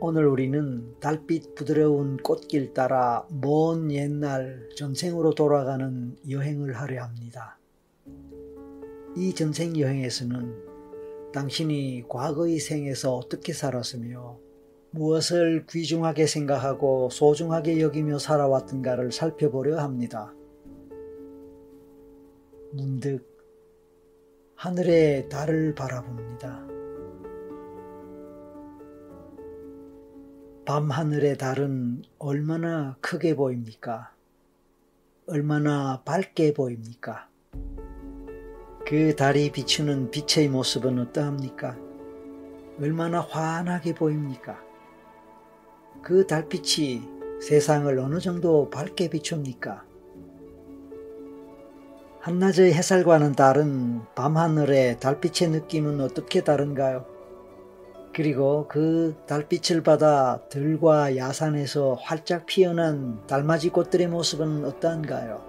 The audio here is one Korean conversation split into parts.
오늘 우리는 달빛 부드러운 꽃길 따라 먼 옛날 전생으로 돌아가는 여행을 하려 합니다. 이 전생 여행에서는 당신이 과거의 생에서 어떻게 살았으며 무엇을 귀중하게 생각하고 소중하게 여기며 살아왔던가를 살펴보려 합니다. 문득 하늘의 달을 바라봅니다. 밤하늘의 달은 얼마나 크게 보입니까? 얼마나 밝게 보입니까? 그 달이 비추는 빛의 모습은 어떠합니까? 얼마나 환하게 보입니까? 그 달빛이 세상을 어느 정도 밝게 비춥니까? 한낮의 햇살과는 다른 밤하늘의 달빛의 느낌은 어떻게 다른가요? 그리고 그 달빛을 받아 들과 야산에서 활짝 피어난 달맞이 꽃들의 모습은 어떠한가요?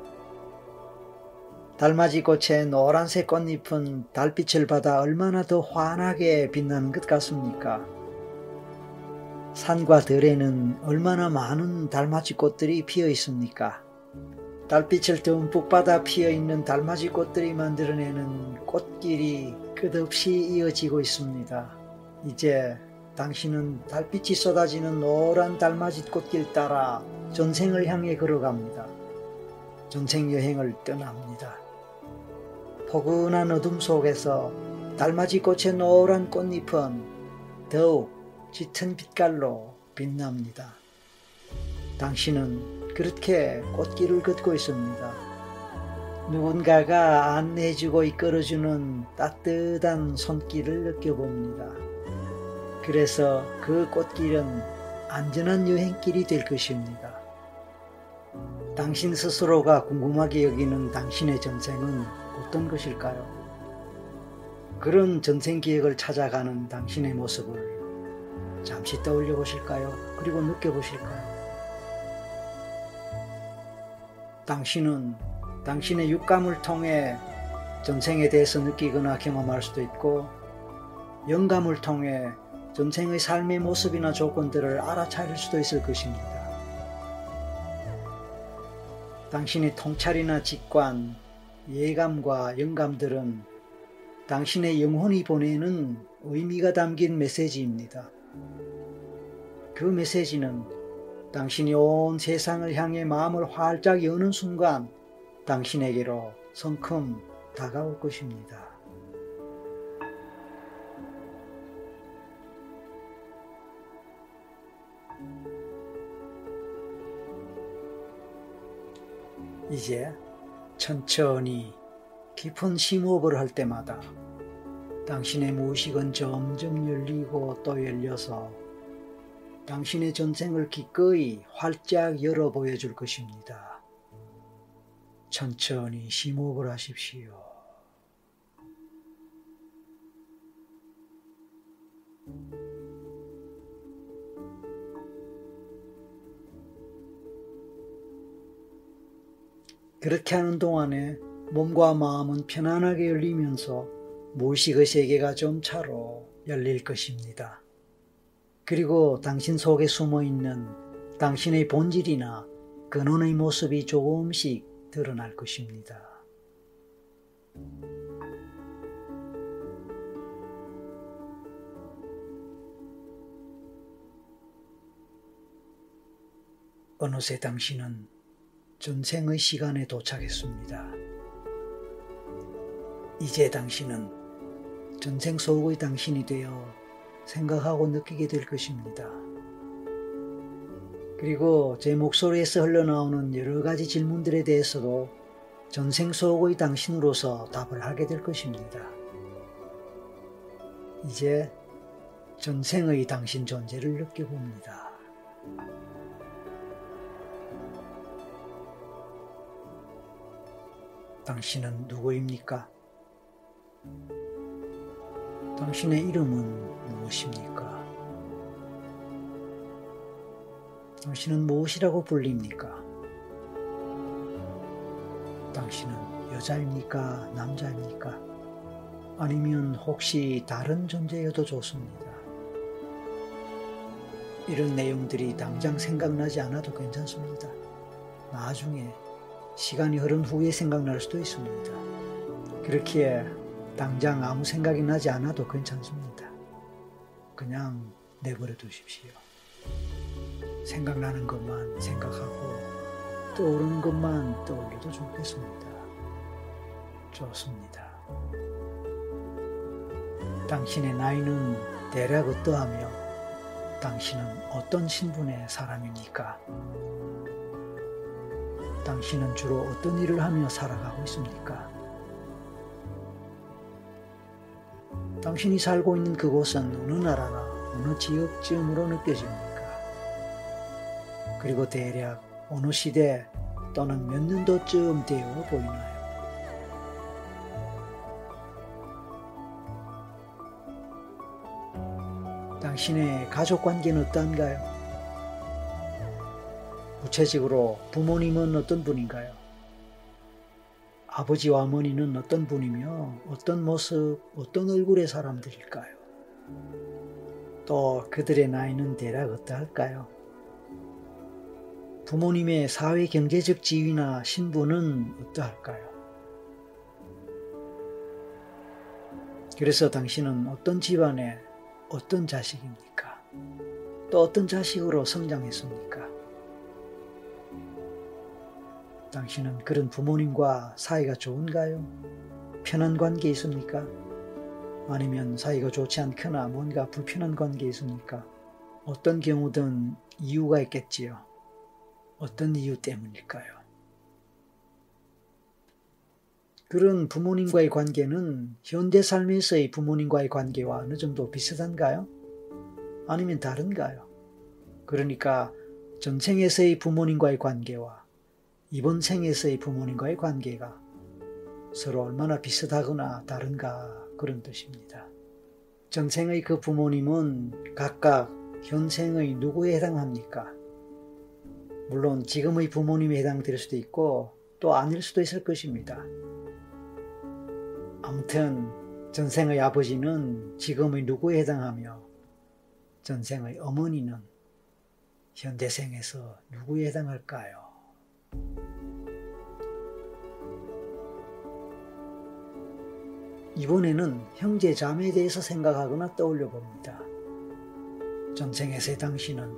달맞이 꽃의 노란색 꽃잎은 달빛을 받아 얼마나 더 환하게 빛나는 것 같습니까? 산과 들에는 얼마나 많은 달맞이 꽃들이 피어 있습니까? 달빛을 듬뿍 받아 피어 있는 달맞이 꽃들이 만들어내는 꽃길이 끝없이 이어지고 있습니다. 이제 당신은 달빛이 쏟아지는 노란 달맞이 꽃길 따라 전생을 향해 걸어갑니다. 전생 여행을 떠납니다. 포근한 어둠 속에서 달맞이 꽃의 노란 꽃잎은 더욱 짙은 빛깔로 빛납니다. 당신은 그렇게 꽃길을 걷고 있습니다. 누군가가 안내해주고 이끌어주는 따뜻한 손길을 느껴봅니다. 그래서 그 꽃길은 안전한 여행길이 될 것입니다. 당신 스스로가 궁금하게 여기는 당신의 전생은 어떤 것일까요? 그런 전생 기획을 찾아가는 당신의 모습을 잠시 떠올려 보실까요? 그리고 느껴보실까요? 당신은 당신의 육감을 통해 전생에 대해서 느끼거나 경험할 수도 있고 영감을 통해 전생의 삶의 모습이나 조건들을 알아차릴 수도 있을 것입니다. 당신의 통찰이나 직관, 예감과 영감들은 당신의 영혼이 보내는 의미가 담긴 메시지입니다. 그 메시지는 당신이 온 세상을 향해 마음을 활짝 여는 순간 당신에게로 성큼 다가올 것입니다. 이제 천천히 깊은 심호흡을 할 때마다 당신의 무의식은 점점 열리고 또 열려서 당신의 전생을 기꺼이 활짝 열어 보여줄 것입니다. 천천히 심호흡을 하십시오. 그렇게 하는 동안에 몸과 마음은 편안하게 열리면서 무의식의 세계가 점차로 열릴 것입니다. 그리고 당신 속에 숨어 있는 당신의 본질이나 근원의 모습이 조금씩 드러날 것입니다. 어느새 당신은 전생의 시간에 도착했습니다. 이제 당신은 전생 속의 당신이 되어 생각하고 느끼게 될 것입니다. 그리고 제 목소리에서 흘러나오는 여러 가지 질문들에 대해서도 전생 속의 당신으로서 답을 하게 될 것입니다. 이제 전생의 당신 존재를 느껴봅니다. 당신은 누구입니까? 당신의 이름은 무엇입니까? 당신은 무엇이라고 불립니까? 당신은 여자입니까? 남자입니까? 아니면 혹시 다른 존재여도 좋습니다. 이런 내용들이 당장 생각나지 않아도 괜찮습니다. 나중에 시간이 흐른 후에 생각날 수도 있습니다. 그렇기에 당장 아무 생각이 나지 않아도 괜찮습니다. 그냥 내버려 두십시오. 생각나는 것만 생각하고 떠오르는 것만 떠올려도 좋겠습니다. 좋습니다. 당신의 나이는 대략 어떠하며 당신은 어떤 신분의 사람입니까? 당신은 주로 어떤 일을 하며 살아가고 있습니까? 당신이 살고 있는 그곳은 어느 나라나 어느 지역쯤으로 느껴집니까? 그리고 대략 어느 시대 또는 몇 년도쯤 되어 보이나요? 당신의 가족 관계는 어떤가요? 구체적으로 부모님은 어떤 분인가요? 아버지와 어머니는 어떤 분이며 어떤 모습, 어떤 얼굴의 사람들일까요? 또 그들의 나이는 대략 어떠할까요? 부모님의 사회 경제적 지위나 신분은 어떠할까요? 그래서 당신은 어떤 집안의 어떤 자식입니까? 또 어떤 자식으로 성장했습니까? 당신은 그런 부모님과 사이가 좋은가요? 편한 관계 있습니까? 아니면 사이가 좋지 않거나 뭔가 불편한 관계 있습니까? 어떤 경우든 이유가 있겠지요. 어떤 이유 때문일까요? 그런 부모님과의 관계는 현대 삶에서의 부모님과의 관계와 어느 정도 비슷한가요? 아니면 다른가요? 그러니까 전생에서의 부모님과의 관계와 이번 생에서의 부모님과의 관계가 서로 얼마나 비슷하거나 다른가 그런 뜻입니다. 전생의 그 부모님은 각각 현생의 누구에 해당합니까? 물론 지금의 부모님에 해당될 수도 있고 또 아닐 수도 있을 것입니다. 아무튼 전생의 아버지는 지금의 누구에 해당하며 전생의 어머니는 현대생에서 누구에 해당할까요? 이번에는 형제 자매에 대해서 생각하거나 떠올려 봅니다. 전생에서의 당신은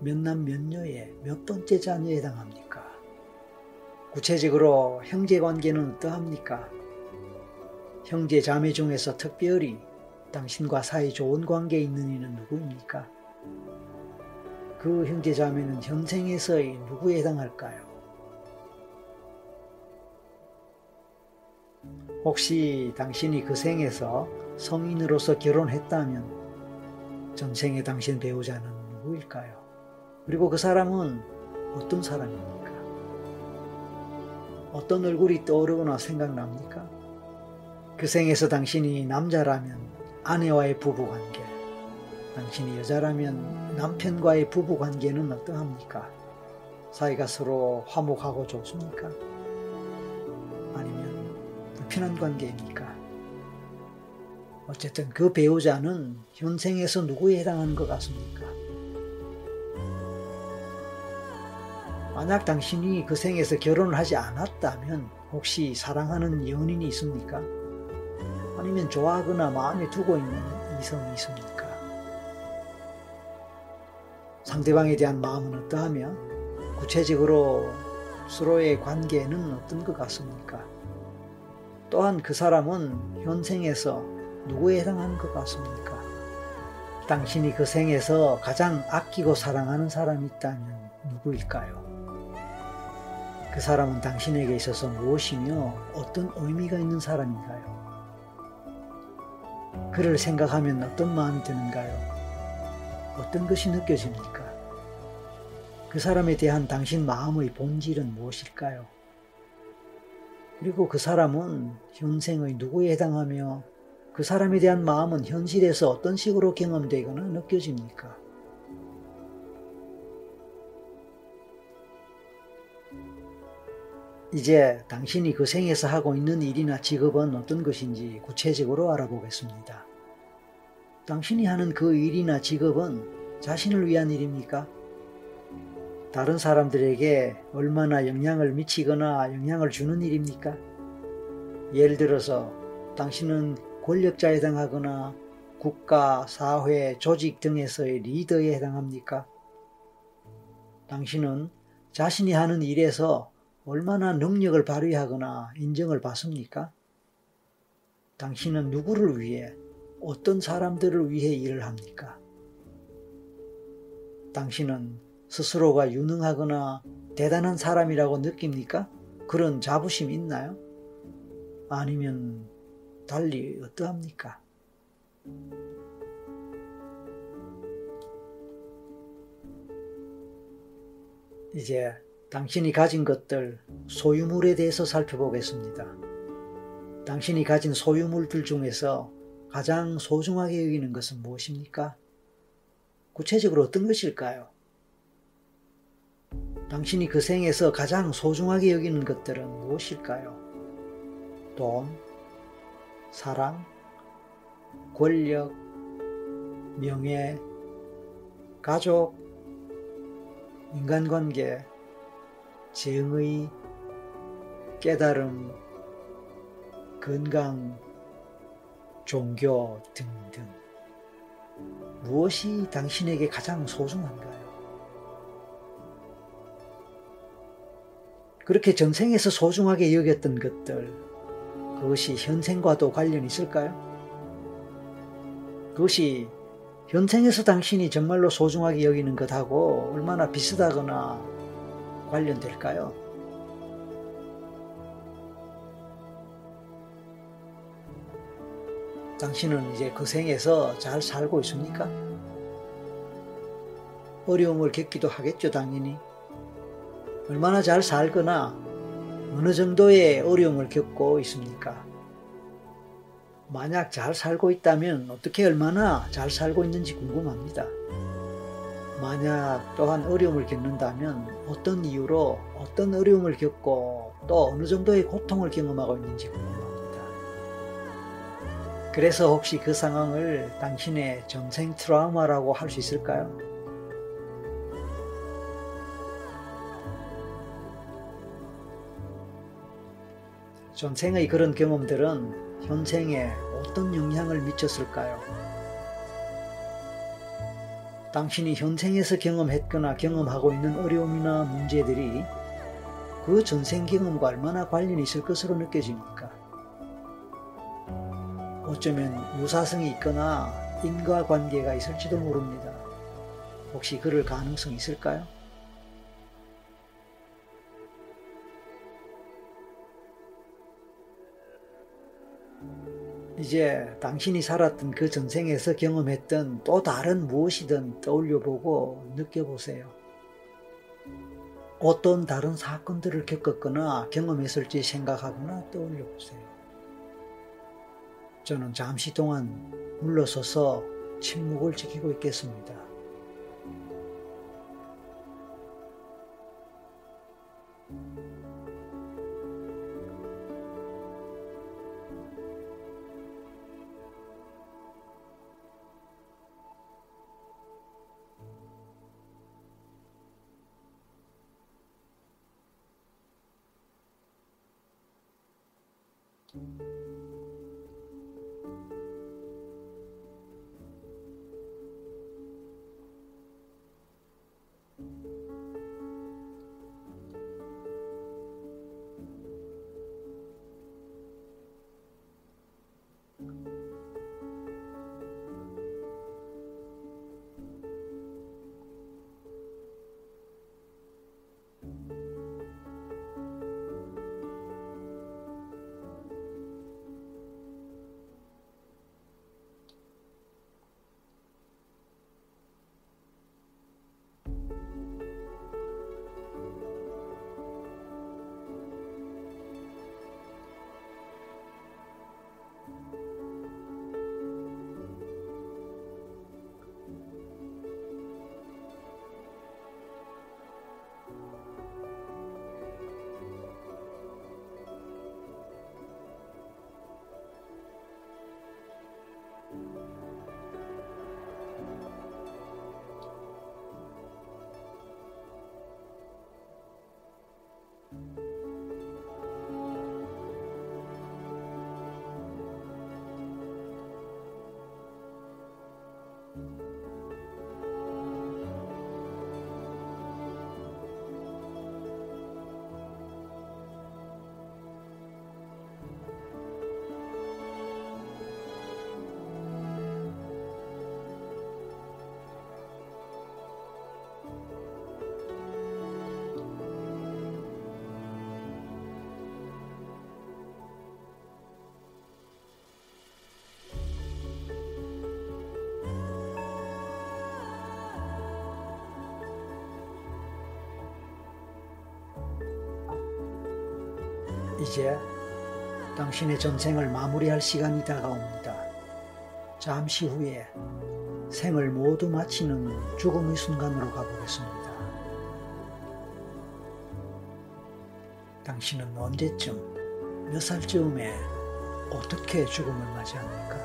몇 남 몇 녀의 몇 번째 자녀에 해당합니까? 구체적으로 형제 관계는 어떠합니까? 형제 자매 중에서 특별히 당신과 사이 좋은 관계에 있는 이는 누구입니까? 그 형제 자매는 현생에서의 누구에 해당할까요? 혹시 당신이 그 생에서 성인으로서 결혼했다면 전생의 당신 배우자는 누구일까요? 그리고 그 사람은 어떤 사람입니까? 어떤 얼굴이 떠오르거나 생각납니까? 그 생에서 당신이 남자라면 아내와의 부부관계, 당신이 여자라면 남편과의 부부관계는 어떠합니까? 사이가 서로 화목하고 좋습니까? 불편한 관계입니까? 어쨌든 그 배우자는 현생에서 누구에 해당하는 것 같습니까? 만약 당신이 그 생에서 결혼을 하지 않았다면 혹시 사랑하는 연인이 있습니까? 아니면 좋아하거나 마음에 두고 있는 이성이 있습니까? 상대방에 대한 마음은 어떠하며 구체적으로 서로의 관계는 어떤 것 같습니까? 또한 그 사람은 현생에서 누구에 해당하는 것 같습니까? 당신이 그 생에서 가장 아끼고 사랑하는 사람이 있다면 누구일까요? 그 사람은 당신에게 있어서 무엇이며 어떤 의미가 있는 사람인가요? 그를 생각하면 어떤 마음이 드는가요? 어떤 것이 느껴집니까? 그 사람에 대한 당신 마음의 본질은 무엇일까요? 그리고 그 사람은 현생의 누구에 해당하며 그 사람에 대한 마음은 현실에서 어떤 식으로 경험되거나 느껴집니까? 이제 당신이 그 생에서 하고 있는 일이나 직업은 어떤 것인지 구체적으로 알아보겠습니다. 당신이 하는 그 일이나 직업은 자신을 위한 일입니까? 다른 사람들에게 얼마나 영향을 미치거나 영향을 주는 일입니까? 예를 들어서 당신은 권력자에 해당하거나 국가, 사회, 조직 등에서의 리더에 해당합니까? 당신은 자신이 하는 일에서 얼마나 능력을 발휘하거나 인정을 받습니까? 당신은 누구를 위해 어떤 사람들을 위해 일을 합니까? 당신은 스스로가 유능하거나 대단한 사람이라고 느낍니까? 그런 자부심 있나요? 아니면 달리 어떠합니까? 이제 당신이 가진 것들, 소유물에 대해서 살펴보겠습니다. 당신이 가진 소유물들 중에서 가장 소중하게 여기는 것은 무엇입니까? 구체적으로 어떤 것일까요? 당신이 그 생에서 가장 소중하게 여기는 것들은 무엇일까요? 돈, 사랑, 권력, 명예, 가족, 인간관계, 정의, 깨달음, 건강, 종교 등등. 무엇이 당신에게 가장 소중한가 그렇게 전생에서 소중하게 여겼던 것들, 그것이 현생과도 관련이 있을까요? 그것이 현생에서 당신이 정말로 소중하게 여기는 것하고 얼마나 비슷하거나 관련될까요? 당신은 이제 그 생에서 잘 살고 있습니까? 어려움을 겪기도 하겠죠, 당연히. 얼마나 잘 살거나 어느 정도의 어려움을 겪고 있습니까? 만약 잘 살고 있다면 어떻게 얼마나 잘 살고 있는지 궁금합니다. 만약 또한 어려움을 겪는다면 어떤 이유로 어떤 어려움을 겪고 또 어느 정도의 고통을 경험하고 있는지 궁금합니다. 그래서 혹시 그 상황을 당신의 전생 트라우마라고 할 수 있을까요? 전생의 그런 경험들은 현생에 어떤 영향을 미쳤을까요? 당신이 현생에서 경험했거나 경험하고 있는 어려움이나 문제들이 그 전생 경험과 얼마나 관련이 있을 것으로 느껴집니까? 어쩌면 유사성이 있거나 인과 관계가 있을지도 모릅니다. 혹시 그럴 가능성이 있을까요? 이제 당신이 살았던 그 전생에서 경험했던 또 다른 무엇이든 떠올려 보고 느껴보세요. 어떤 다른 사건들을 겪었거나 경험했을지 생각하거나 떠올려 보세요. 저는 잠시 동안 물러서서 침묵을 지키고 있겠습니다. 이제 당신의 전생을 마무리할 시간이 다가옵니다. 잠시 후에 생을 모두 마치는 죽음의 순간으로 가보겠습니다. 당신은 언제쯤, 몇 살쯤에 어떻게 죽음을 맞이합니까?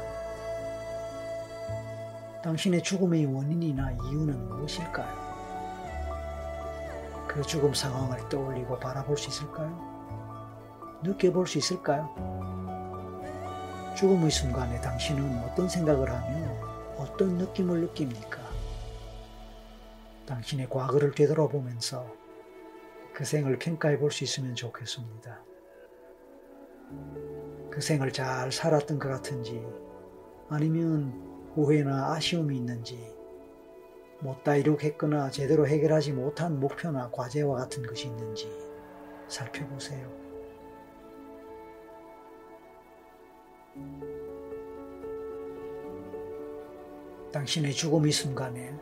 당신의 죽음의 원인이나 이유는 무엇일까요? 그 죽음 상황을 떠올리고 바라볼 수 있을까요? 느껴볼 수 있을까요? 죽음의 순간에 당신은 어떤 생각을 하며 어떤 느낌을 느낍니까? 당신의 과거를 되돌아보면서 그 생을 평가해 볼 수 있으면 좋겠습니다. 그 생을 잘 살았던 것 같은지 아니면 후회나 아쉬움이 있는지 못다 이룩했거나 제대로 해결하지 못한 목표나 과제와 같은 것이 있는지 살펴보세요. 당신의 죽음의 순간에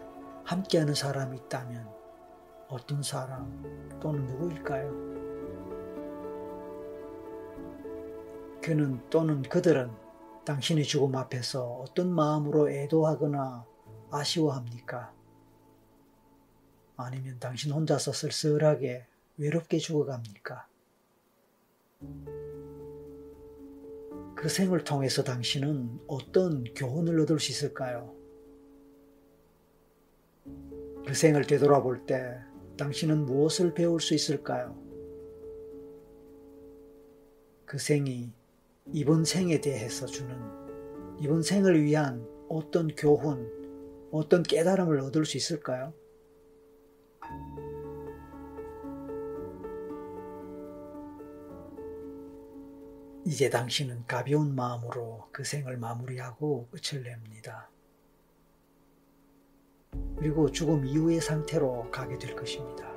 함께하는 사람이 있다면 어떤 사람 또는 누구일까요? 그는 또는 그들은 당신의 죽음 앞에서 어떤 마음으로 애도하거나 아쉬워합니까? 아니면 당신 혼자서 쓸쓸하게 외롭게 죽어갑니까? 그 생을 통해서 당신은 어떤 교훈을 얻을 수 있을까요? 그 생을 되돌아볼 때 당신은 무엇을 배울 수 있을까요? 그 생이 이번 생에 대해서 주는 이번 생을 위한 어떤 교훈, 어떤 깨달음을 얻을 수 있을까요? 이제 당신은 가벼운 마음으로 그 생을 마무리하고 끝을 냅니다. 그리고 죽음 이후의 상태로 가게 될 것입니다.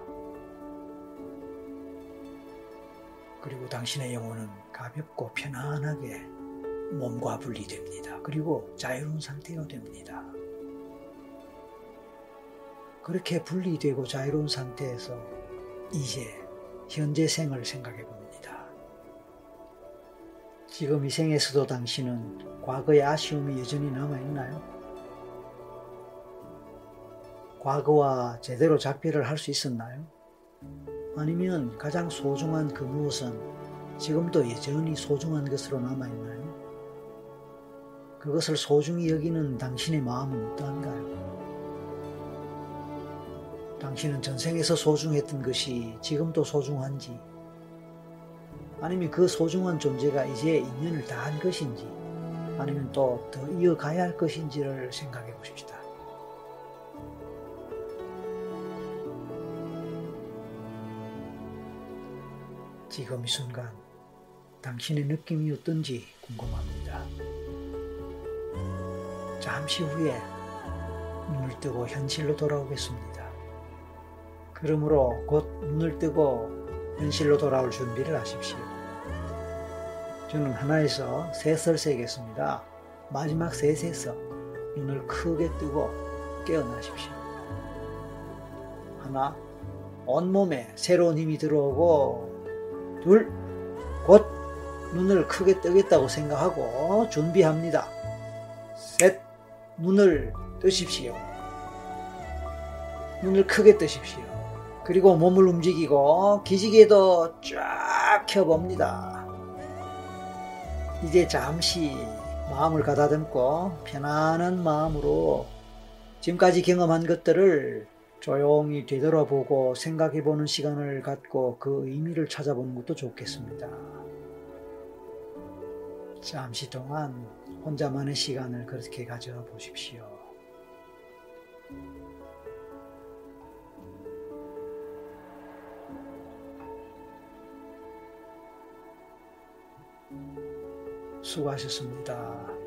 그리고 당신의 영혼은 가볍고 편안하게 몸과 분리됩니다. 그리고 자유로운 상태가 됩니다. 그렇게 분리되고 자유로운 상태에서 이제 현재 생을 생각해 봅니다. 지금 이 생에서도 당신은 과거의 아쉬움이 여전히 남아있나요? 과거와 제대로 작별을 할 수 있었나요? 아니면 가장 소중한 그 무엇은 지금도 여전히 소중한 것으로 남아있나요? 그것을 소중히 여기는 당신의 마음은 어떠한가요? 당신은 전생에서 소중했던 것이 지금도 소중한지, 아니면 그 소중한 존재가 이제 인연을 다한 것인지, 아니면 또 더 이어가야 할 것인지를 생각해 보십시다. 지금 이 순간 당신의 느낌이 어떤지 궁금합니다. 잠시 후에 눈을 뜨고 현실로 돌아오겠습니다. 그러므로 곧 눈을 뜨고 현실로 돌아올 준비를 하십시오. 저는 하나에서 셋을 세겠습니다. 마지막 셋에서 눈을 크게 뜨고 깨어나십시오. 하나, 온몸에 새로운 힘이 들어오고 둘, 곧 눈을 크게 뜨겠다고 생각하고 준비합니다. 셋, 눈을 뜨십시오. 눈을 크게 뜨십시오. 그리고 몸을 움직이고 기지개도 쫙 켜봅니다. 이제 잠시 마음을 가다듬고 편안한 마음으로 지금까지 경험한 것들을 조용히 되돌아보고 생각해 보는 시간을 갖고 그 의미를 찾아보는 것도 좋겠습니다. 잠시 동안 혼자만의 시간을 그렇게 가져 보십시오. 수고하셨습니다.